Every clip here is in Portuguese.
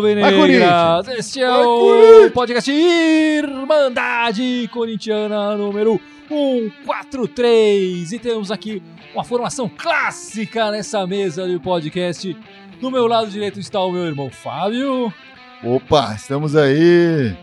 Alvinegras! Este é o podcast Irmandade Corintiana número 143. E temos aqui uma formação clássica nessa mesa do podcast. Do meu lado direito está o meu irmão Fábio. Opa, estamos aí.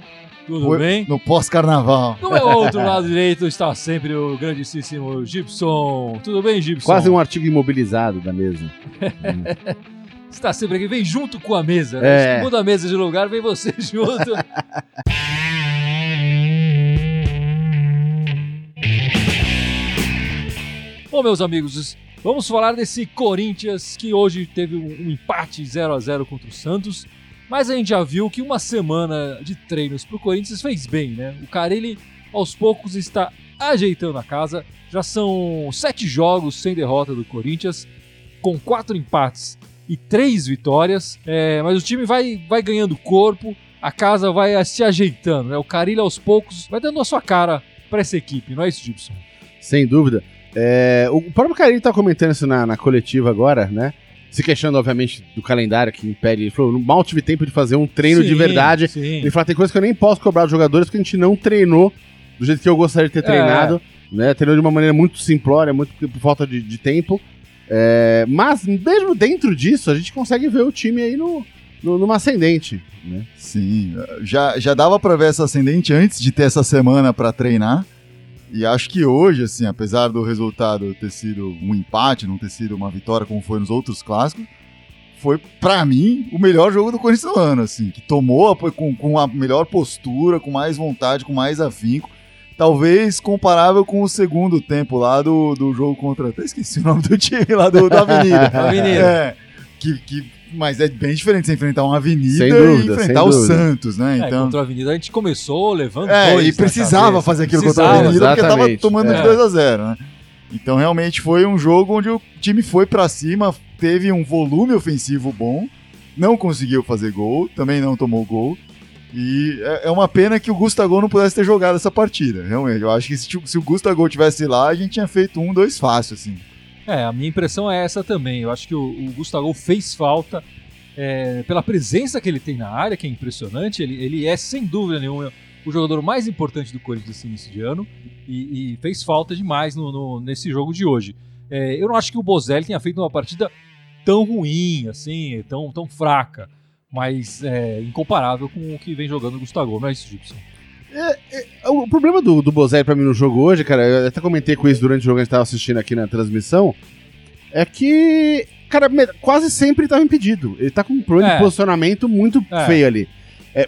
Tudo bem? No pós-carnaval. Do meu outro lado direito está sempre o grandíssimo Gibson. Tudo bem, Gibson? Quase um artigo imobilizado da mesa. Está sempre aqui, vem junto com a mesa. Né? É. Muda a mesa de lugar, vem você junto. Bom, meus amigos, vamos falar desse Corinthians que hoje teve um, empate 0 a 0 contra o Santos. Mas a gente já viu que uma semana de treinos pro Corinthians fez bem, né? O Carille, aos poucos, está ajeitando a casa. Já são sete jogos sem derrota do Corinthians, com quatro empates e três vitórias. É, mas o time vai, vai ganhando corpo, a casa vai se ajeitando, né? O Carille, aos poucos, vai dando a sua cara para essa equipe, não é isso, Gibson? Sem dúvida. É, o próprio Carinho tá comentando isso na, na coletiva agora, né? Se queixando, obviamente, do calendário que impede. Ele falou: mal tive tempo de fazer um treino de Sim, verdade. sim. Ele falou: tem coisa que eu nem posso cobrar dos jogadores porque a gente não treinou do jeito que eu gostaria de ter É. treinado. Né? Treinou de uma maneira muito simplória, muito por falta de, de tempo. É, mas, mesmo dentro disso, a gente consegue ver o time aí no, no, numa ascendente. Né? Sim, já, já dava pra ver essa ascendente antes de ter essa semana pra treinar. E acho que hoje, assim, apesar do resultado ter sido um empate, não ter sido uma vitória como foi nos outros clássicos, foi, pra mim, o melhor jogo do Corinthians no ano, assim, que tomou a- com, com a melhor postura, com mais vontade, com mais afinco. Talvez comparável com o segundo tempo lá do, do jogo contra. Até esqueci o nome do time lá do, da Avenida. Avenida. É, que, que, mas é bem diferente você enfrentar uma Avenida Sem e dúvida, enfrentar sem o dúvida. Santos, né? É, Então. contra a Avenida a gente começou levando É, dois e precisava cabeça. fazer aquilo Precisava, contra a Avenida porque tava exatamente. tomando É. de 2 a 0 né? Então realmente foi um jogo onde o time foi pra cima, teve um volume ofensivo bom, não conseguiu fazer gol, também não tomou gol. E é é uma pena que o Gustavo não pudesse ter jogado essa partida, realmente. Eu acho que se, se o Gustavo tivesse lá, a gente tinha feito um, dois fácil, assim. É, a minha impressão é essa também. Eu acho que o, o Gustavo fez falta é, pela presença que ele tem na área, que é impressionante. Ele, ele é, sem dúvida nenhuma, o jogador mais importante do Corinthians nesse início de ano e, e fez falta demais no, no- nesse jogo de hoje. É, eu não acho que o Bozelli tenha feito uma partida tão ruim, assim, tão, tão fraca, mas é, incomparável com o que vem jogando o Gustavo, não é isso, Gibson? O o problema do, do Bozelli pra mim no jogo hoje, cara, eu até comentei com isso durante o jogo que a gente tava assistindo aqui na transmissão, é que, cara, quase sempre ele tava impedido. Ele tá com um problema É. de posicionamento muito É. feio ali. É,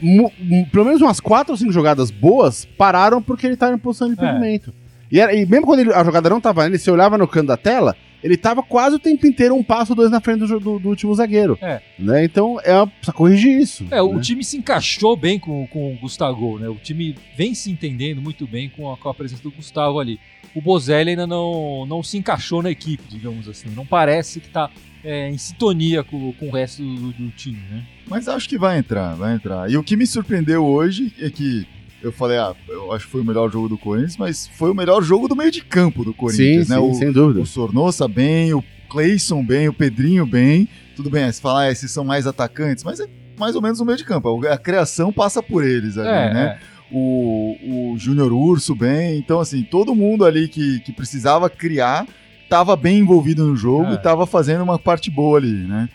pelo menos umas quatro ou cinco jogadas boas pararam porque ele tava em posição de É. impedimento. E, era- e mesmo quando ele- a jogada não tava nele, você olhava no canto da tela, ele tava quase o tempo inteiro um passo dois na frente do, do- do último zagueiro. É. Né? Então, é uma, precisa corrigir isso. É, o né? time se encaixou bem com, com o Gustavo, né? O time vem se entendendo muito bem com a, com a presença do Gustavo ali. O Bozelli ainda não, não se encaixou na equipe, digamos assim. Não parece que tá é, em sintonia com, com o resto do, do time, né? Mas acho que vai entrar, vai entrar. E o que me surpreendeu hoje é que eu falei, ah, eu acho que foi o melhor jogo do Corinthians, mas foi o melhor jogo do meio de campo do Corinthians, sim, né? sim, o, sem dúvida. o Sornosa bem, o Cleison bem, o Pedrinho bem. Tudo bem, aí você fala, ah, esses são mais atacantes, mas é mais ou menos o meio de campo. A criação passa por eles ali, É, né? O, o Júnior Urso bem. Então, assim, todo mundo ali que, que precisava criar estava bem envolvido no jogo É. e estava fazendo uma parte boa ali, né?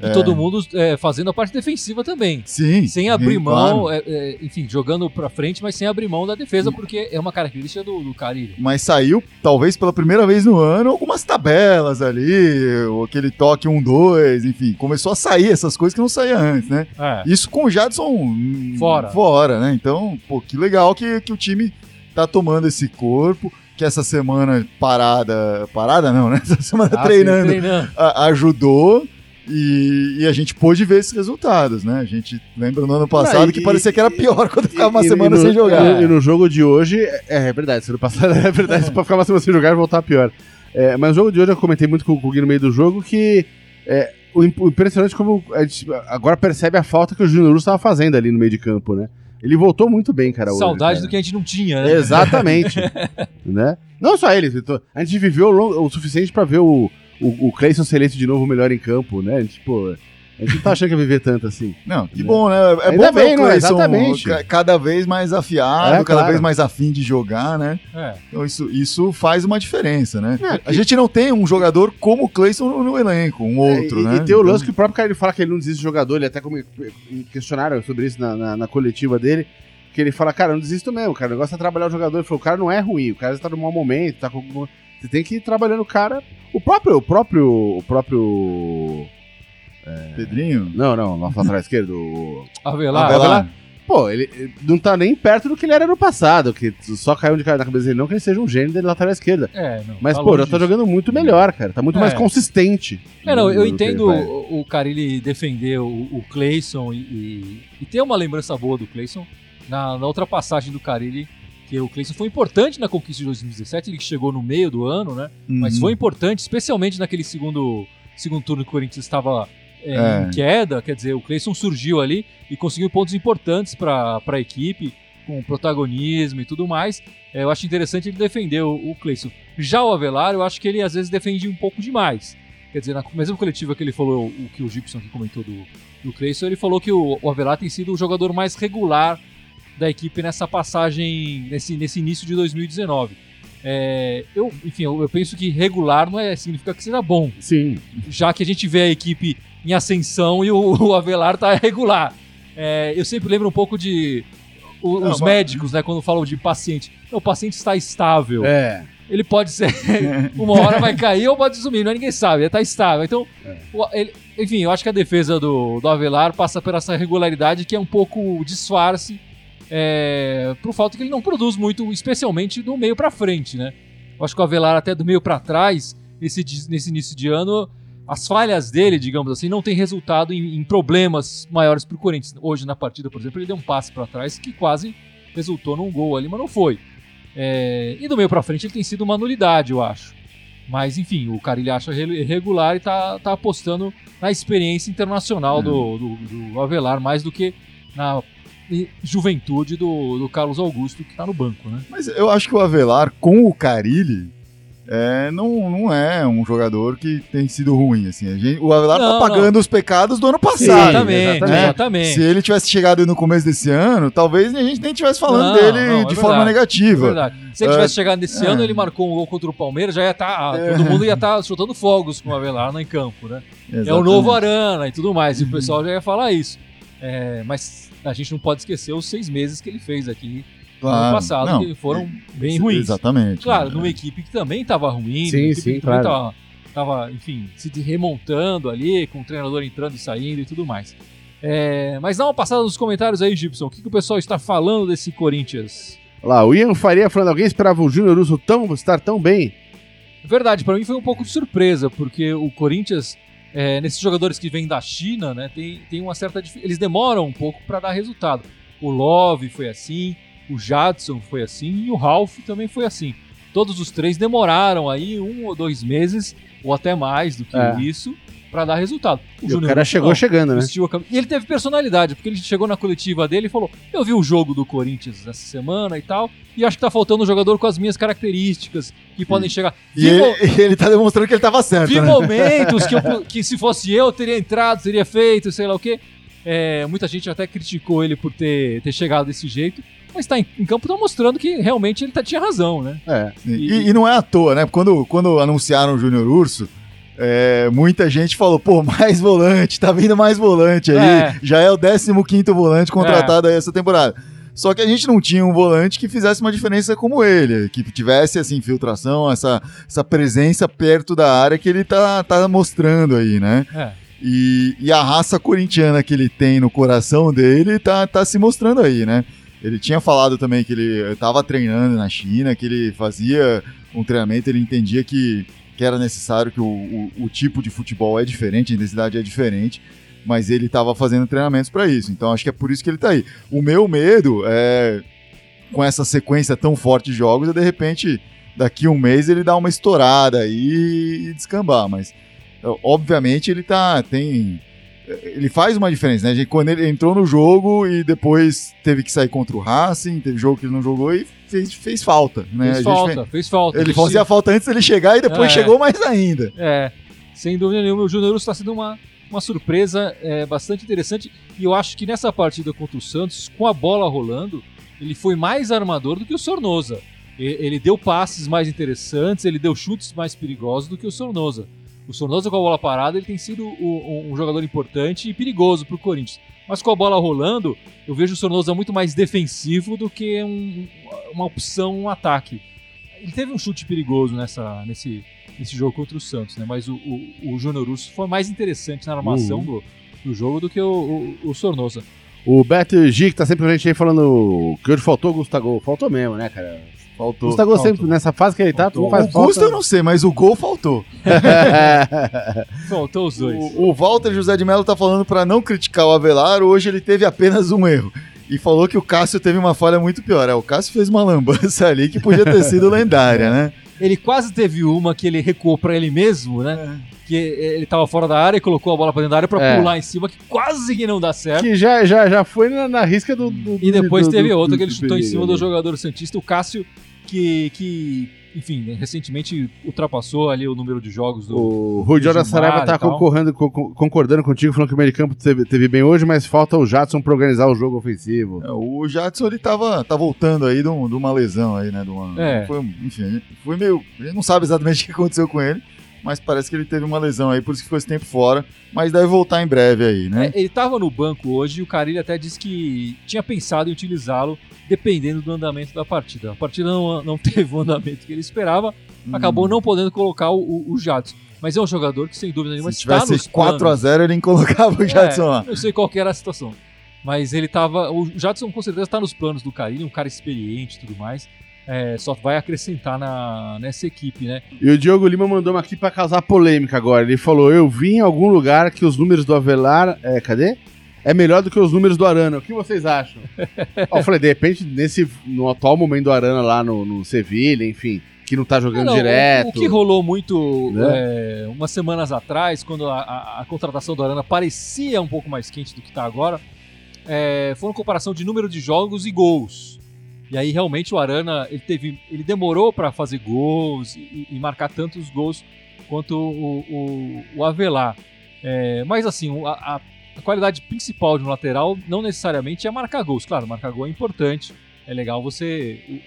E todo mundo é, fazendo a parte defensiva também. Sim. Sem abrir sim, mão, claro. é, é, enfim, jogando pra frente, mas sem abrir mão da defesa, porque é uma característica do, do Carille. mas saiu, talvez pela primeira vez no ano, algumas tabelas ali, ou aquele toque 1-2, enfim, começou a sair essas coisas que não saía antes, né? É. Isso com o Jadson hum, Fora. fora, né? Então, pô, que legal que, que o time tá tomando esse corpo, que essa semana parada, parada não, né? Essa semana Ah, treinando, treinando. ajudou. E, e a gente pôde ver esses resultados, né? A gente lembra no ano passado Não, e- que parecia que era pior quando ficava uma E- e semana no- sem jogar. E, e no jogo de hoje, é, é verdade, se no passado é verdade, se ficar uma semana sem jogar e voltar pior. É, mas no jogo de hoje eu comentei muito com, com o Gui no meio do jogo que é, o, imp- o impressionante é como a gente agora percebe a falta que o Júnior estava fazendo ali no meio de campo, né? Ele voltou muito bem, cara. hoje, Saudade cara. do que a gente não tinha, né? Exatamente. né? Não só ele, a gente viveu o, suficiente pra ver o, o, o Cleison ser eleito de novo o melhor em campo, né? A gente, pô, A gente não tá achando que ia viver tanto assim. Não, que bom, né? É Ainda bom ver bem, o não, Clayson exatamente. ca- cada vez mais afiado, É, cada claro. vez mais afim de jogar, né? É. Então isso, isso faz uma diferença, né? É, A gente não tem um jogador como o Clayson no, no elenco, um outro, É, e, né? E tem o lance Então, que o próprio cara ele fala que ele não desiste de jogador, ele até como questionaram sobre isso na, na, na coletiva dele, que ele fala, cara, eu não desisto mesmo, cara, o negócio é trabalhar o jogador. Ele falou, o cara não é ruim, o cara está num mau momento, tá com... Você tem que ir trabalhando o cara. O próprio, o próprio, o próprio... Pedrinho. Não, não, nosso lateral esquerdo, o... Avelar. Avelar. Pô, ele ele não tá nem perto do que ele era no passado, que só caiu de cara na cabeça dele, não que ele seja um gênio dele lateral esquerda. É, não. Mas, tá pô, já tá jogando muito melhor, cara. Tá muito É. mais consistente. É, não, eu entendo o, o Carilli defender o, o Clayson e, e, e ter uma lembrança boa do Clayson na, na outra passagem do Carilli, que o Clayson foi importante na conquista de 2017, ele chegou no meio do ano, né? Mas Uhum. foi importante, especialmente naquele segundo, segundo turno que o Corinthians estava é, É. em queda, quer dizer, o Clayson surgiu ali e conseguiu pontos importantes para a equipe, com protagonismo e tudo mais. É, eu acho interessante ele defender o, o Clayson. Já o Avelar, eu acho que ele às vezes defende um pouco demais. Quer dizer, na mesma coletiva que ele falou, o que o Gibson aqui comentou do, do Clayson, ele falou que o, o Avelar tem sido o jogador mais regular da equipe nessa passagem, nesse, nesse início de 2019. É, eu, enfim, eu, eu penso que regular não é, significa que seja bom, Sim. já que a gente vê a equipe em ascensão e o, o Avelar tá regular. É, eu sempre lembro um pouco de o- Não, os mas- médicos, né, quando falam de paciente. Não, o paciente está estável. É. Ele pode ser uma hora vai cair ou pode sumir, não é ninguém sabe, ele está estável. Então, o- ele- enfim, eu acho que a defesa do, do Avelar passa por essa regularidade que é um pouco disfarce é, pro fato que ele não produz muito, especialmente do meio pra frente, né? Eu acho que o Avelar até do meio pra trás, nesse, nesse início de ano, as falhas dele, digamos assim, não tem resultado em, em problemas maiores pro Corinthians. Hoje na partida, por exemplo, ele deu um passe pra trás que quase resultou num gol ali, mas não foi. É, e do meio pra frente ele tem sido uma nulidade, eu acho. Mas enfim, o cara ele acha re- regular e tá, tá apostando na experiência internacional do, do, do Avelar mais do que na juventude do, do Carlos Augusto que tá no banco, né? Mas eu acho que o Avelar, com o Carilli, é, não, não é um jogador que tem sido ruim. Assim. A gente- o Avelar Não, tá pagando os pecados do ano passado. exatamente, exatamente. exatamente. Se ele tivesse chegado no começo desse ano, talvez a gente nem estivesse falando Não, dele não, é de verdade. forma É negativa. verdade. Se ele É. tivesse chegado nesse É. ano, ele marcou um gol contra o Palmeiras, já ia estar. todo mundo ia estar soltando fogos com o Avelar no em campo, né? É o Exatamente. novo Arana e tudo mais. E o pessoal já ia falar isso. É, mas a gente não pode esquecer os seis meses que ele fez aqui no Claro. ano passado, Não, que foram bem ex- ruins. Exatamente. Claro, É. numa equipe que também estava ruim, Sim, sim, que também claro. tava, tava, enfim, se remontando ali, com o treinador entrando e saindo e tudo mais. É, mas dá uma passada nos comentários aí, Gibson. O que, que o pessoal está falando desse Corinthians? Olha Lá, o Ian Faria falando, alguém esperava o Júnior Russo tão, estar tão bem? Verdade, pra mim foi um pouco de surpresa, porque o Corinthians, é, nesses jogadores que vêm da China, né, tem, tem uma certa Eles demoram um pouco para dar resultado. O Love foi assim, o Jadson foi assim e o Ralph também foi assim. Todos os três demoraram aí um ou dois meses, ou até mais do que É. isso, para dar resultado. E o Júnior cara chegou não. chegando, né? Cam- E ele teve personalidade, porque ele chegou na coletiva dele e falou: Eu vi o jogo do Corinthians essa semana e tal, e acho que tá faltando um jogador com as minhas características, que podem chegar. E Vi, mo- ele, e ele tá demonstrando que ele tava certo, vi né? momentos que, eu- que se fosse eu, teria entrado, teria feito, sei lá o quê. É, muita gente até criticou ele por ter, ter chegado desse jeito, mas tá em, em campo tá mostrando que realmente ele tá, tinha razão, né? É. E, e não é à toa, né? Quando, quando anunciaram o Júnior Urso, é, muita gente falou, pô, mais volante, tá vindo mais volante aí. É. Já é o 15 volante contratado aí essa temporada. Só que a gente não tinha um volante que fizesse uma diferença como ele, que tivesse essa infiltração, essa, essa presença perto da área que ele tá, tá mostrando aí, né? É. E, e a raça corintiana que ele tem no coração dele tá, tá se mostrando aí, né? Ele tinha falado também que ele estava treinando na China, que ele fazia um treinamento, ele entendia que, que era necessário, que o, o, o tipo de futebol é diferente, a intensidade é diferente, mas ele estava fazendo treinamentos para isso. Então acho que é por isso que ele tá aí. O meu medo é, com essa sequência tão forte de jogos, é de repente, daqui um mês ele dá uma estourada aí e descambar, mas obviamente ele tá tem ele faz uma diferença, né? Quando ele entrou no jogo e depois teve que sair contra o Racing, teve jogo que ele não jogou e fez, fez falta, né? Fez falta, fez falta. Ele Ele fazia falta antes dele chegar e depois É. chegou mais ainda. É, sem dúvida nenhuma, o Júnior está sendo uma uma surpresa é, bastante interessante. E eu acho que nessa partida contra o Santos, com a bola rolando, ele foi mais armador do que o Sornosa. Ele deu passes mais interessantes, ele deu chutes mais perigosos do que o Sornosa. O Sornosa com a bola parada, ele tem sido um, um jogador importante e perigoso para o Corinthians. Mas com a bola rolando, eu vejo o Sornosa muito mais defensivo do que um, uma opção, um ataque. Ele teve um chute perigoso nessa, nesse, nesse jogo contra o Santos, né? Mas o, o, o Júnior Urso foi mais interessante na armação uhum. do, do jogo do que o, o, o Sornosa. O Beto G, que tá sempre com a gente aí falando que hoje faltou o Gustavo. Faltou mesmo, né, cara? Faltou. Gustavo faltou. sempre nessa fase que ele tá, tudo faz o falta. Eu não sei, mas o gol faltou. faltou os dois. O, o Walter José de Mello tá falando para não criticar o Avelar, hoje ele teve apenas um erro. E falou que o Cássio teve uma falha muito pior. É, o Cássio fez uma lambança ali que podia ter sido lendária, né? Ele quase teve uma que ele recuou para ele mesmo, né? É. Que ele tava fora da área e colocou a bola pra dentro da área pra é. pular em cima, que quase que não dá certo. Que já, já, já foi na, na risca do, do E depois do, teve do, outra que ele chutou em cima do jogador Santista. O Cássio, que, que enfim, né, recentemente ultrapassou ali o número de jogos do. O Rui Jorge Saraiva tá concorrendo, co concordando contigo, falando que o meio campo teve, teve, bem hoje, mas falta o Jadson pra organizar o jogo ofensivo. É, o Jadson ele tava, tá voltando aí de, um, de, uma lesão aí, né? De uma, é. foi, enfim, foi meio. A gente não sabe exatamente o que aconteceu com ele mas parece que ele teve uma lesão aí, por isso que ficou esse tempo fora, mas deve voltar em breve aí, né? É, ele estava no banco hoje e o Carilli até disse que tinha pensado em utilizá-lo dependendo do andamento da partida. A partida não, não teve o andamento que ele esperava, hum. acabou não podendo colocar o, o, Jadson. Mas é um jogador que, sem dúvida nenhuma, Se está tivesse 4 a 0 ele nem colocava o é, Jadson é, lá. Não sei qual era a situação. Mas ele estava. O Jadson com certeza está nos planos do Carilli, um cara experiente e tudo mais. É, só vai acrescentar na, nessa equipe, né? E o Diogo Lima mandou uma aqui para causar polêmica agora. Ele falou: Eu vi em algum lugar que os números do Avelar. É, cadê? é melhor do que os números do Arana. O que vocês acham? eu falei, de repente, nesse, no atual momento do Arana lá no, no Sevilha, enfim, que não tá jogando não, direto. O, que rolou muito né? é, umas semanas atrás, quando a, a, a, contratação do Arana parecia um pouco mais quente do que tá agora, é, foi uma comparação de número de jogos e gols. E aí realmente o Arana ele teve, ele demorou para fazer gols e, e, marcar tantos gols quanto o, o, o Avelar. É, mas assim, a, a a qualidade principal de um lateral não necessariamente é marcar gols. Claro, marcar gol é importante. É legal você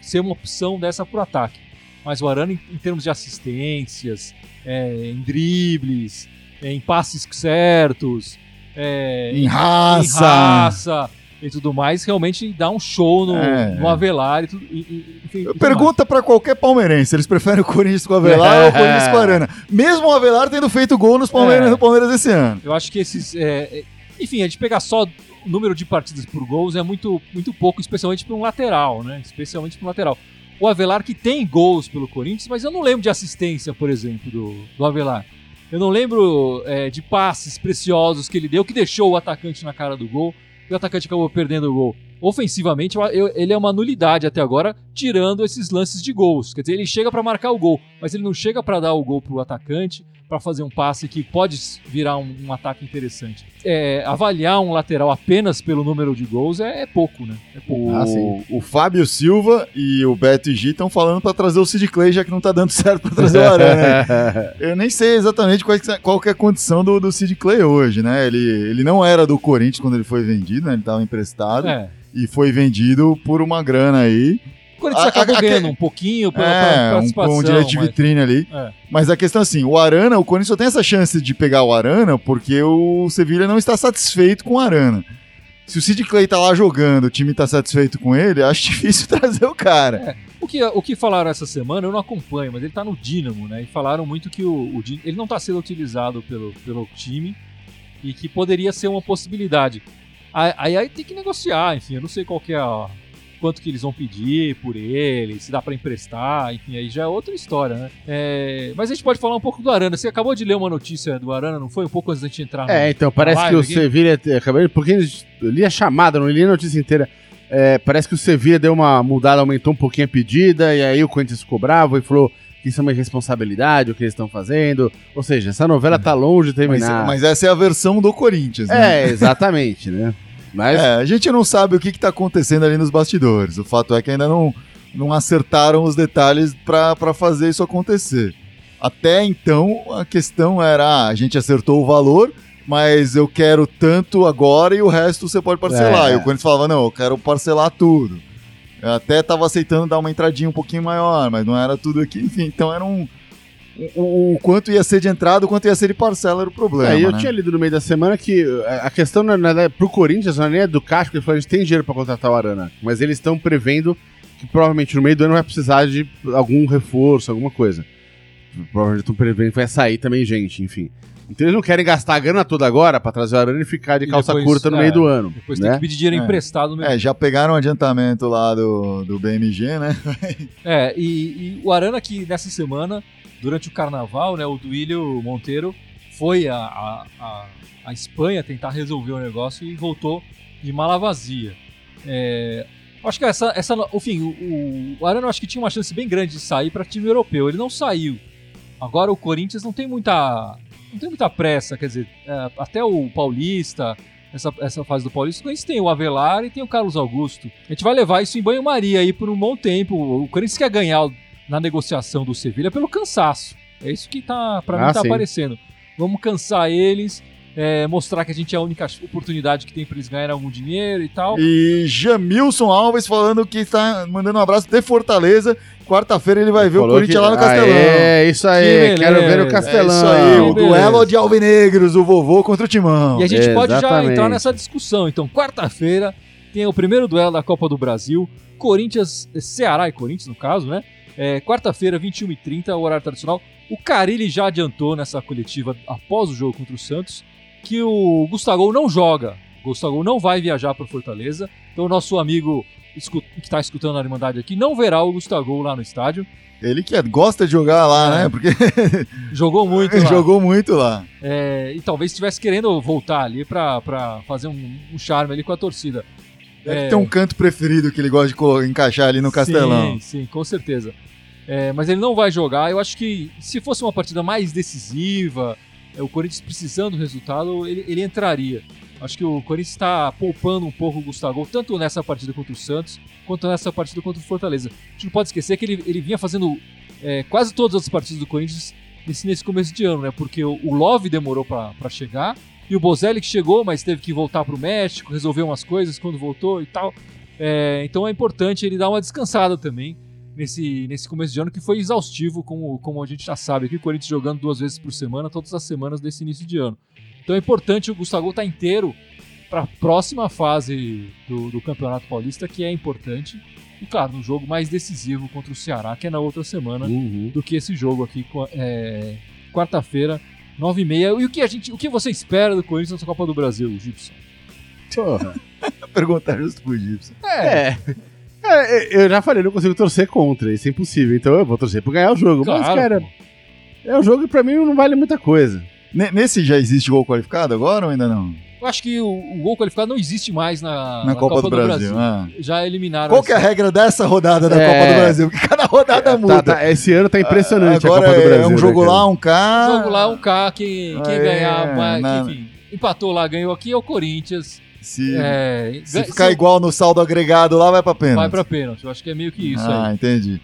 ser uma opção dessa pro ataque. Mas o Arana, em, em termos de assistências, é, em dribles, é, em passes certos, é, em raça. Em raça e tudo mais, realmente dá um show no, é. no Avelar e tudo. E, e, Pergunta para qualquer palmeirense, eles preferem o Corinthians com o Avelar é. ou o Corinthians com o Arana. Mesmo o Avelar tendo feito gol nos Palmeiras, é. no Palmeiras esse ano. Eu acho que esses. É, é, enfim, a gente pegar só o número de partidas por gols é muito, muito pouco, especialmente para um lateral, né? Especialmente para um lateral. O Avelar que tem gols pelo Corinthians, mas eu não lembro de assistência, por exemplo, do, do Avelar. Eu não lembro é, de passes preciosos que ele deu, que deixou o atacante na cara do gol e o atacante acabou perdendo o gol. Ofensivamente, ele é uma nulidade até agora, tirando esses lances de gols. Quer dizer, ele chega para marcar o gol, mas ele não chega para dar o gol pro atacante, para fazer um passe que pode virar um, um ataque interessante. É, avaliar um lateral apenas pelo número de gols é, é pouco, né? É pouco. Ah, o, o, Fábio Silva e o Beto G estão falando para trazer o Sid Clay, já que não tá dando certo para trazer o Arana. Eu nem sei exatamente qual, é qual é a condição do, do Sid Clay hoje, né? Ele, ele não era do Corinthians quando ele foi vendido, né? Ele estava emprestado. É. E foi vendido por uma grana aí. O Corinthians a, acabou a, ganhando a, um pouquinho pela é, participação. Um, um direito de mas... vitrine ali. É. Mas a questão é assim, o Arana, o Corinthians só tem essa chance de pegar o Arana porque o Sevilha não está satisfeito com o Arana. Se o Sid Clay tá lá jogando, o time tá satisfeito com ele, acho difícil trazer o cara. É. O, que, o que falaram essa semana, eu não acompanho, mas ele tá no Dínamo, né? E falaram muito que o, o ele não tá sendo utilizado pelo, pelo time e que poderia ser uma possibilidade. Aí, aí tem que negociar, enfim, eu não sei qual que é a, quanto que eles vão pedir por ele, se dá para emprestar, enfim, aí já é outra história, né? É, mas a gente pode falar um pouco do Arana. Você acabou de ler uma notícia do Arana, não foi? Um pouco antes da gente entrar no, É, então, parece que o Sevilha. Acabei, porque eu li a chamada, não li a notícia inteira. É, parece que o Sevilha deu uma mudada, aumentou um pouquinho a pedida, e aí o Corinthians ficou bravo e falou que isso é uma irresponsabilidade, o que eles estão fazendo. Ou seja, essa novela tá longe de terminar. Mas, mas essa é a versão do Corinthians, né? É, exatamente, né? Mas... É, a gente não sabe o que está acontecendo ali nos bastidores. O fato é que ainda não, não acertaram os detalhes para fazer isso acontecer. Até então, a questão era: ah, a gente acertou o valor, mas eu quero tanto agora e o resto você pode parcelar. É. E o Corinthians falava: não, eu quero parcelar tudo. Eu até tava aceitando dar uma entradinha um pouquinho maior, mas não era tudo aqui. Enfim, então era um. O, o quanto ia ser de entrada, o quanto ia ser de parcela era o problema. É, eu né? tinha lido no meio da semana que a a questão na verdade, pro Corinthians não é nem é do Caixa, porque ele falou, a gente tem dinheiro pra contratar o Arana, mas eles estão prevendo que provavelmente no meio do ano vai precisar de algum reforço, alguma coisa. Provavelmente estão prevendo que vai sair também gente, enfim. Então eles não querem gastar a grana toda agora pra trazer o Arana e ficar de E calça depois, curta no é, meio do ano. Depois né? tem que pedir dinheiro É. emprestado no É, já pegaram o adiantamento lá do, do BMG, né? É, e, e o Arana que nessa semana, durante o carnaval, né, o Duílio Monteiro foi a Espanha tentar resolver o negócio e voltou de mala vazia. É, acho que essa, essa enfim, o, o, Arana acho que tinha uma chance bem grande de sair para time europeu. Ele não saiu. Agora o Corinthians não tem muita, não tem muita pressa, quer dizer, é, até o Paulista, essa, essa fase do Paulista, o Corinthians tem o Avelar e tem o Carlos Augusto. A gente vai levar isso em banho-maria aí por um bom tempo. O Corinthians quer ganhar na negociação do Sevilha pelo cansaço. É isso que tá, pra Ah, mim tá sim. aparecendo. Vamos cansar eles, é, mostrar que a gente é a única oportunidade que tem pra eles ganharem algum dinheiro e tal. E Jamilson Alves falando que está mandando um abraço de Fortaleza. Quarta-feira ele vai ver o Corinthians que- lá no Castelão. É, isso aí. Que Quero ver beleza. no É Castelão. isso aí, o duelo de Alvinegros, o vovô contra o Timão. E a gente pode já Exatamente. entrar nessa discussão. Então, quarta-feira tem o primeiro duelo da Copa do Brasil. Corinthians, Ceará e Corinthians, no caso, né? É, quarta-feira, 21h30, o horário tradicional. O Carilli já adiantou nessa coletiva após o jogo contra o Santos que o Gustavo não joga. O Gustavo não vai viajar para Fortaleza. Então, o nosso amigo que está escutando a Irmandade aqui não verá o Gustavo lá no estádio. Ele que é- gosta de jogar lá, É. né? Porque Jogou muito lá. jogou muito lá. É, e talvez estivesse querendo voltar ali para fazer um, um charme ali com a torcida. Deve É. ter um canto preferido que ele gosta de encaixar ali no Castelão. Sim, sim, com certeza. É, mas ele não vai jogar. Eu acho que se fosse uma partida mais decisiva, é, o Corinthians precisando do resultado, ele, ele entraria. Acho que o Corinthians está poupando um pouco o Gustavo, tanto nessa partida contra o Santos, quanto nessa partida contra o Fortaleza. A gente não pode esquecer que ele, ele vinha fazendo é, quase todas as partidas do Corinthians nesse, nesse começo de ano, né? Porque o, o Love demorou para chegar, e o Bozelli que chegou, mas teve que voltar para o México, resolver umas coisas quando voltou e tal. É, então é importante ele dar uma descansada também nesse, nesse começo de ano que foi exaustivo, como, como a gente já sabe aqui, o Corinthians jogando duas vezes por semana, todas as semanas desse início de ano. Então é importante o Gustavo estar inteiro para a próxima fase do, do Campeonato Paulista, que é importante. E claro, no jogo mais decisivo contra o Ceará, que é na outra semana, Uhum. do que esse jogo aqui, é, quarta-feira, 9h30. E o que, a gente, o que você espera do Corinthians nessa Copa do Brasil, Gibson? Porra. Perguntar justo pro Gibson. É. É, eu já falei, eu não consigo torcer contra, isso é impossível. Então eu vou torcer pra ganhar o jogo. Mas, Claro, cara, pô. é um jogo que pra mim não vale muita coisa. Ne- Nesse já existe gol qualificado agora ou ainda não? Eu acho que o, o gol qualificado não existe mais na, Na Copa, do, Brasil. ah. Já eliminaram. Qual que é a regra dessa rodada da É. Copa do Brasil? Porque cada rodada muda. Tá, tá, esse ano tá impressionante Agora a Copa do é Brasil. um jogo né, cara? lá, um cá. jogo lá, um K, quem, quem É, ganhar, mais, na- enfim, empatou lá, ganhou aqui é o Corinthians. Se, É, se ficar igual no saldo agregado lá, vai pra pênalti. vai pra pênalti. Eu acho que é meio que isso ah, aí. entendi.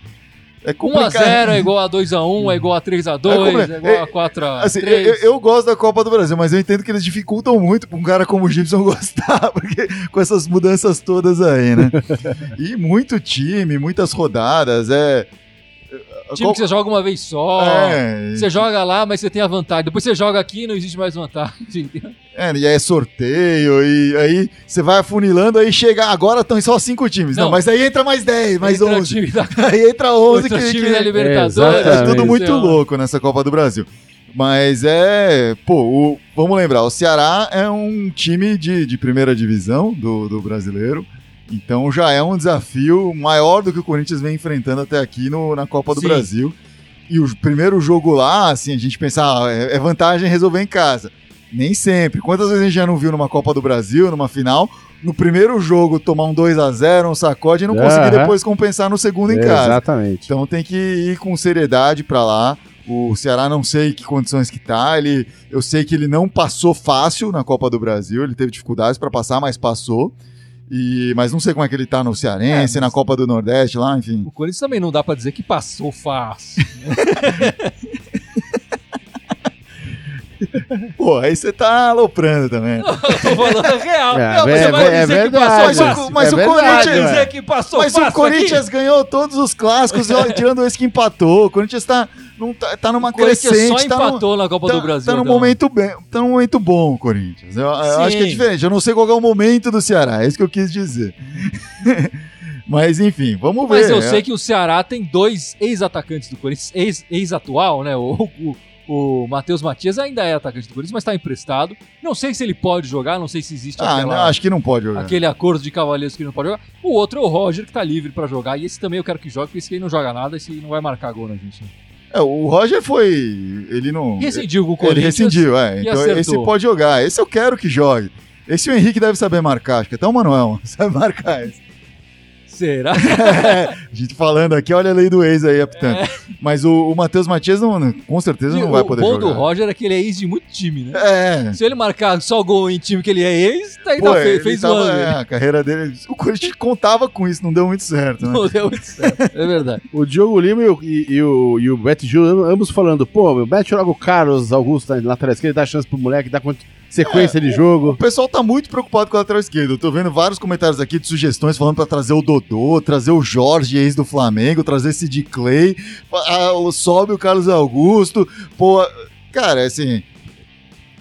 É complicado. 1x0 é igual a 2x1, é igual a 3x2, compli- é igual a é- 4x3. Assim, eu, eu- eu gosto da Copa do Brasil, mas eu entendo que eles dificultam muito pra um cara como o Gibson gostar, porque com essas mudanças todas aí, né? e muito time, muitas rodadas, é. Time que você joga uma vez só. É, Você joga lá, mas você tem a vantagem. Depois você joga aqui e não existe mais vantagem. é, e aí é sorteio, e aí você vai afunilando, aí chega, agora estão só cinco times. Não, Não. mas aí entra mais 10, mais Entra o 11. time da, Aí entra 11 entra que, o time que- da Libertadores. Exatamente. É tudo muito louco nessa Copa do Brasil. Mas é. Pô, o- vamos lembrar, o Ceará é um time de, de primeira divisão do, do brasileiro. Então já é um desafio maior do que o Corinthians vem enfrentando até aqui no, na Copa do Sim. Brasil. E o primeiro jogo lá, assim, a gente pensa, ah, é, é vantagem resolver em casa. Nem sempre. Quantas vezes a gente já não viu numa Copa do Brasil, numa final, no primeiro jogo tomar um 2 a 0 um sacode e não conseguir Aham. depois compensar no segundo em casa. Exatamente. Então tem que ir com seriedade pra lá. O Ceará não sei que condições que tá. Ele, eu sei que ele não passou fácil na Copa do Brasil. Ele teve dificuldades pra passar, mas passou. E, mas não sei como é que ele tá no Cearense, É, na Copa do Nordeste lá, enfim. O Corinthians também não dá pra dizer que passou fácil. Pô, aí você tá aloprando também. Eu tô falando real. É, Não, mas é, você vai é dizer que verdade. passou fácil. o- mas É o verdade, Corinthians- dizer que passou Mas o Corinthians ganhou todos os clássicos, tirando esse que empatou. O Corinthians tá, não tá, tá numa aqui. O Corinthians crescente. só tá empatou na Copa tá, do Brasil. Tá num, então. momento bem, tá num momento bom o Corinthians. Eu, eu acho que é diferente. Eu não sei qual é o momento do Ceará. É isso que eu quis dizer. Mas enfim, vamos ver. Mas eu É. sei que o Ceará tem dois ex-atacantes do Corinthians, ex- ex-atual, né? O, o, o Matheus Matias ainda é atacante do Corinthians, mas está emprestado. Não sei se ele pode jogar, não sei se existe Ah, aquela- não, acho que não pode jogar. aquele acordo de cavaleiros que ele não pode jogar. O outro é o Roger, que tá livre pra jogar. E esse também eu quero que jogue, porque esse aí não joga nada, esse não vai marcar gol na gente. né? É, o Roger foi. Ele não. Rescindiu com o Ele Corinthians. rescindiu, é. Então acertou. esse pode jogar. Esse eu quero que jogue. Esse o Henrique deve saber marcar, acho que até o Manuel sabe marcar esse. Será? a gente falando aqui, olha a lei do ex aí, apitando. Mas o, o Matheus Matias não, não- com certeza não o vai poder bom jogar. do Roger é que ele é ex de muito time, né? É. Se ele marcar só gol em time que ele é ex, tá ainda Pô, fez, ele fez tava- ano. é, a carreira dele. O Corinthians contava com isso, não deu muito certo, né? Não deu muito certo. É verdade. O Diogo Lima e o, e, e o, e o Beto Gil, ambos falando, pô, meu, mete logo o Carlos Augusto na lateral esquerda, dá chance pro moleque, dá quant- sequência de O jogo. pessoal tá muito preocupado com a lateral esquerda. Eu tô vendo vários comentários aqui de sugestões falando pra trazer o Dodô, trazer o Jorge, ex do Flamengo, trazer esse de Clay, ah, o- sobe o Carlos Augusto. Pô, cara, assim.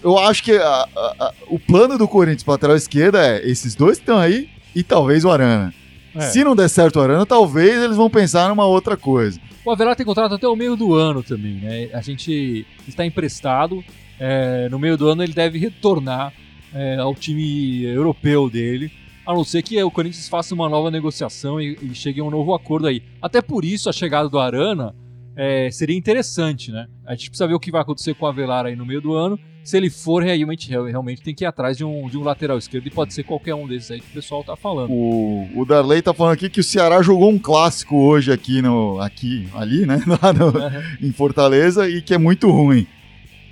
Eu acho que a- a- a- o plano do Corinthians pra lateral esquerda é esses dois que estão aí e talvez o Arana. É. Se não der certo o Arana, talvez eles vão pensar numa outra coisa. O Avelar tem contrato até o meio do ano também, né? A gente está emprestado. É, no meio do ano ele deve retornar é, ao time europeu dele. A não ser que o Corinthians faça uma nova negociação e, e chegue a um novo acordo aí. Até por isso a chegada do Arana é, seria interessante, né? A gente precisa ver o que vai acontecer com o Avelar aí no meio do ano. Se ele for, realmente, realmente tem que ir atrás de um, de um lateral esquerdo e pode ser qualquer um desses aí que o pessoal tá falando. O, o Darley tá falando aqui que o Ceará jogou um clássico hoje aqui no. aqui, ali, né? No, em Fortaleza e que é muito ruim.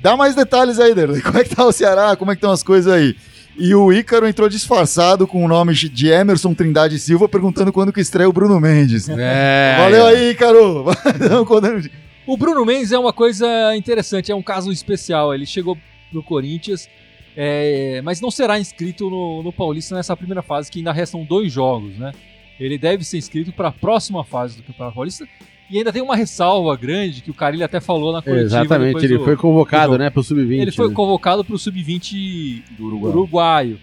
Dá mais detalhes aí, Darley. Como é que tá o Ceará? Como é que estão as coisas aí? E o Ícaro entrou disfarçado com o nome de Emerson Trindade Silva, perguntando quando que estreia o Bruno Mendes. É, Valeu aí, Ícaro! O Bruno Mendes é uma coisa interessante, é um caso especial. Ele chegou no Corinthians, é, mas não será inscrito no, no Paulista nessa primeira fase, que ainda restam dois jogos, né? Ele deve ser inscrito para a próxima fase do Campeonato Paulista. E ainda tem uma ressalva grande que o Carilho até falou na coletiva. Exatamente, ele do- foi convocado, do- né, pro Sub-20. Ele foi né? convocado para o Sub-20 Do Uruguai. uruguaio.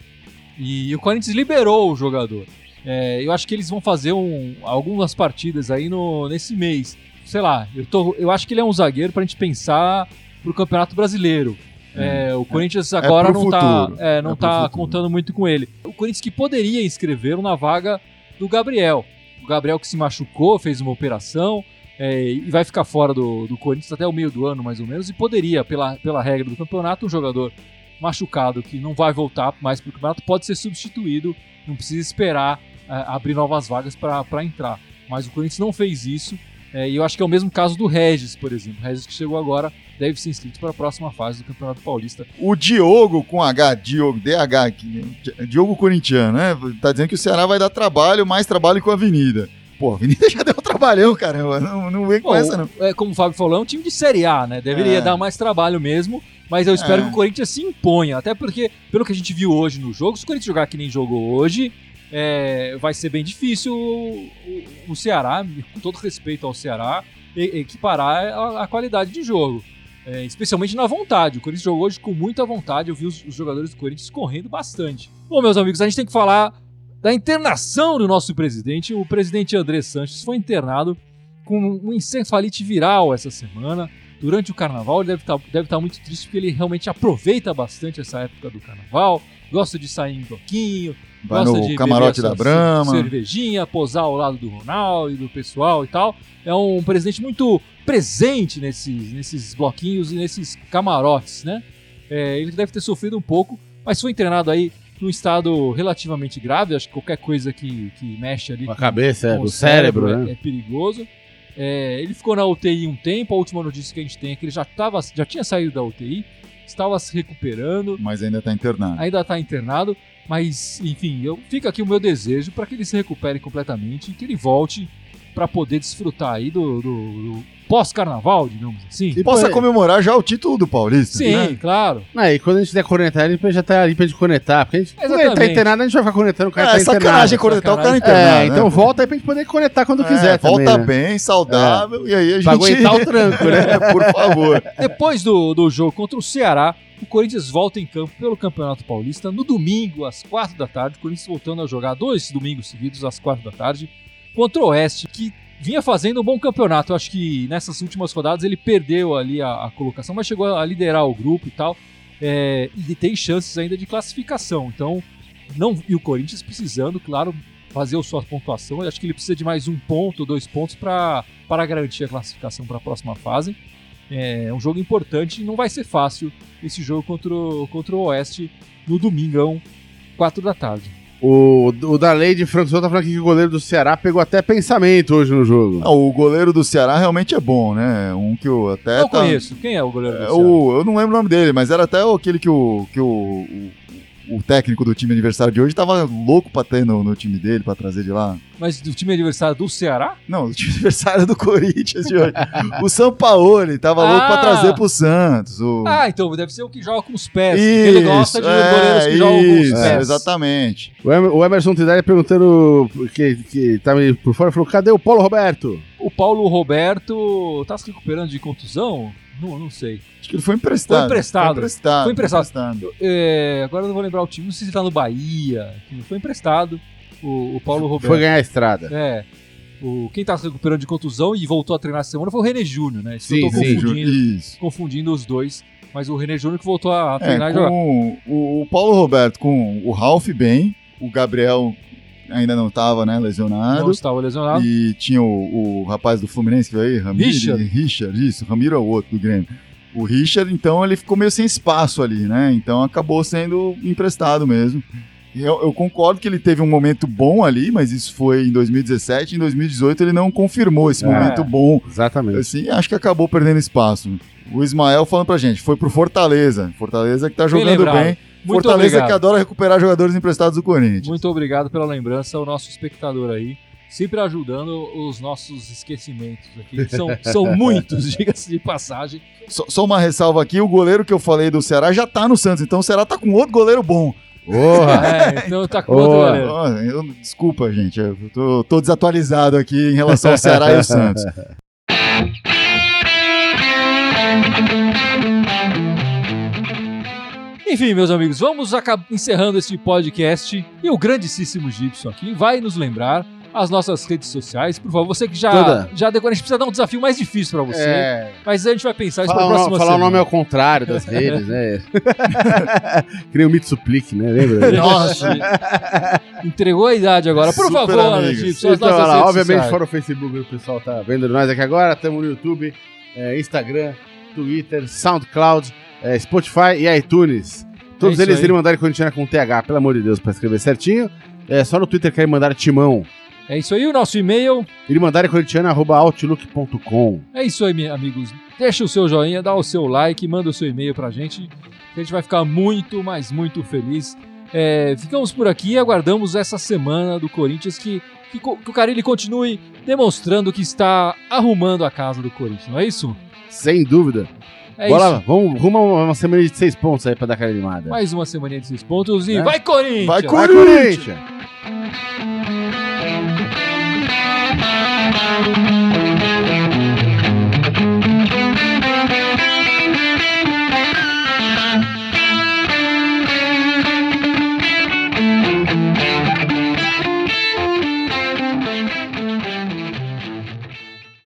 E o Corinthians liberou o jogador. É, eu acho que eles vão fazer um- algumas partidas aí no, nesse mês. Sei lá, eu, tô, eu acho que ele é um zagueiro pra gente pensar pro Campeonato Brasileiro. É, o Corinthians agora pro não tá, é, não É pro tá contando muito com ele. O Corinthians que poderia inscrever na vaga do Gabriel. O Gabriel que se machucou, fez uma operação é, e vai ficar fora do, do Corinthians até o meio do ano, mais ou menos, e poderia, pela, pela regra do campeonato, um jogador machucado que não vai voltar mais pro campeonato pode ser substituído, não precisa esperar é, abrir novas vagas para entrar. Mas o Corinthians não fez isso, é, e eu acho que é o mesmo caso do Regis, por exemplo. O Regis que chegou agora deve ser inscrito para a próxima fase do Campeonato Paulista. O Diogo com H, Diogo, DH, aqui, Diogo Corintiano, né? Tá dizendo que o Ceará vai dar trabalho, mais trabalho que a Avenida. Pô, a Avenida já deu um trabalhão, caramba. Não, não vem com Bom, essa, não. é, como o Fábio falou, é um time de Série A, né? Deveria É. dar mais trabalho mesmo, mas eu espero É. que o Corinthians se imponha. Até porque, pelo que a gente viu hoje no jogo, se o Corinthians jogar que nem jogou hoje, é, vai ser bem difícil o, o- o Ceará, com todo respeito ao Ceará, equiparar a, a qualidade de jogo. É, especialmente na vontade. O Corinthians jogou hoje com muita vontade. Eu vi os, os jogadores do Corinthians correndo bastante. Bom, meus amigos, a gente tem que falar da internação do nosso presidente. O presidente André Sanches foi internado com um encefalite viral essa semana. Durante o carnaval, ele deve estar deve estar muito triste porque ele realmente aproveita bastante essa época do carnaval, gosta de sair em bloquinho, Vai gosta no de camarote da a sua Brahma. cervejinha, posar ao lado do Ronaldo e do pessoal e tal. É um presidente muito presente nesses, nesses bloquinhos e nesses camarotes, né? É, ele deve ter sofrido um pouco, mas foi internado aí num estado relativamente grave. Acho que qualquer coisa que, que mexe ali Com a cabeça, é, com do o cérebro, é, né? é perigoso. É, ele ficou na UTI um tempo. A última notícia que a gente tem é que ele já, tava, já tinha saído da UTI, estava se recuperando, Mas ainda tá internado. ainda está internado. Mas, enfim, eu, fica aqui o meu desejo para que ele se recupere completamente e que ele volte para poder desfrutar aí do, do- do pós-carnaval, digamos assim. Sim. Possa é. comemorar já o título do Paulista. Sim, né? claro. Não, e quando a gente der cornetar, a gente já tá ali pra gente cornetar. Porque a gente, quando ele tá internado, a gente vai ficar cornetando o cara É, tá sacanagem internado. cornetar o cara sacanagem. internado. É, né? então volta aí pra gente poder conectar quando É, quiser Volta também, né? bem, saudável, e aí a gente... Pra aguentar o tranco, né? Por favor. Depois do, do jogo contra o Ceará, o Corinthians volta em campo pelo Campeonato Paulista no domingo, às quatro da tarde. O Corinthians voltando a jogar dois domingos seguidos, às quatro da tarde, contra o Oeste, que vinha fazendo um bom campeonato. Eu acho que nessas últimas rodadas ele perdeu ali a, a colocação, mas chegou a liderar o grupo e tal. É, e tem chances ainda de classificação. Então, não e o Corinthians precisando, claro, fazer a sua pontuação. Eu acho que ele precisa de mais um ponto, dois pontos para garantir a classificação para a próxima fase. É um jogo importante e não vai ser fácil esse jogo contra o, contra o Oeste no domingão, 4 da tarde. O, o da lei de Franco Souza tá falando aqui que o goleiro do Ceará pegou até pensamento hoje no jogo. Ah, o goleiro do Ceará realmente é bom, né? Um que eu até... não tá- conheço. Quem é o goleiro do É, Ceará? o, eu não lembro o nome dele, mas era até aquele que o, que o, o, o técnico do time aniversário de hoje tava louco pra ter no, no time dele, pra trazer de lá. Mas do time adversário do Ceará? Não, o time aniversário do Corinthians de hoje. o Sampaoli tava louco pra Ah! trazer pro Santos. O... Ah, então deve ser o que joga com os pés. porque ele gosta de é, goleiros que jogam com os isso, pés. Exatamente. O, Emer- o Emerson Tidari perguntando que, que tá meio por fora, falou: cadê o Paulo Roberto? O Paulo Roberto tá se recuperando de contusão? Não, não sei. Acho que ele foi emprestado. Foi emprestado. Foi emprestado. Foi emprestado. Eu, é, agora eu não vou lembrar o time, não sei se tá no Bahia. Foi emprestado. O, o Paulo Roberto. Foi ganhar a estrada. É. O, quem tá se recuperando de contusão e voltou a treinar essa semana foi o René Júnior, né? Isso que eu tô Sim, sim. confundindo, Isso. confundindo os dois. Mas o René Júnior que voltou a É, treinar e jogar. com o, o Paulo Roberto com o Ralph bem, o Gabriel ainda não tava, né, lesionado. Não estava lesionado. E tinha o, o rapaz do Fluminense que veio aí, Ramiro. Richard. Richard, isso. Ramiro é o outro do Grêmio. O Richard, então, ele ficou meio sem espaço ali, né? Então acabou sendo emprestado mesmo. Eu, eu concordo que ele teve um momento bom ali, mas isso foi em 2017. Em 2018 ele não confirmou esse É. momento bom. Exatamente. Assim, acho que acabou perdendo espaço. O Ismael falando pra gente, foi pro Fortaleza. Fortaleza que tá jogando bem. Muito Fortaleza obrigado. que adora recuperar jogadores emprestados do Corinthians. Muito obrigado pela lembrança, o nosso espectador aí. Sempre ajudando os nossos esquecimentos aqui. que São, são muitos, diga-se de passagem. Só, só uma ressalva aqui, o goleiro que eu falei do Ceará já tá no Santos, então o Ceará tá com outro goleiro bom. Porra! É, então tá com outro goleiro. Eu- desculpa, gente, eu tô, tô desatualizado aqui em relação ao Ceará e o Santos. Enfim, meus amigos, vamos encerrando este podcast. E o grandíssimo Gibson aqui vai nos lembrar as nossas redes sociais. Por favor, você que já, Toda. já decorou, a gente precisa dar um desafio mais difícil pra você. É, Mas a gente vai pensar isso falar, pra o, próxima falar o nome ao contrário das redes, né? nem o Mitsuplique, né? Lembra? Nossa. Entregou a idade agora. Por Super favor, amigos. Gibson, as Então, olha lá, redes obviamente, sociais. fora o Facebook, o pessoal tá vendo nós aqui agora. Estamos no YouTube, é, Instagram, Twitter, SoundCloud, é, Spotify e iTunes. Todos isso eles aí. irem mandar Corintiana com TH, pelo amor de Deus, pra escrever certinho. É, só no Twitter querem mandar timão. É isso aí, o nosso e-mail. Ele mandar corintiana.outlook.com. É isso aí, amigos. Deixa o seu joinha, dá o seu like, manda o seu e-mail pra gente. que A gente vai ficar muito, mas muito feliz. É, ficamos por aqui e aguardamos essa semana do Corinthians que, que, que o Carilli continue demonstrando que está arrumando a casa do Corinthians, não é isso? Sem dúvida. É Bora, isso. vamos rumo a uma semana de seis pontos aí pra dar aquela animada. Mais uma semana de seis pontos e É. vai, Corinthians! Vai, Corinthians! Corinthians!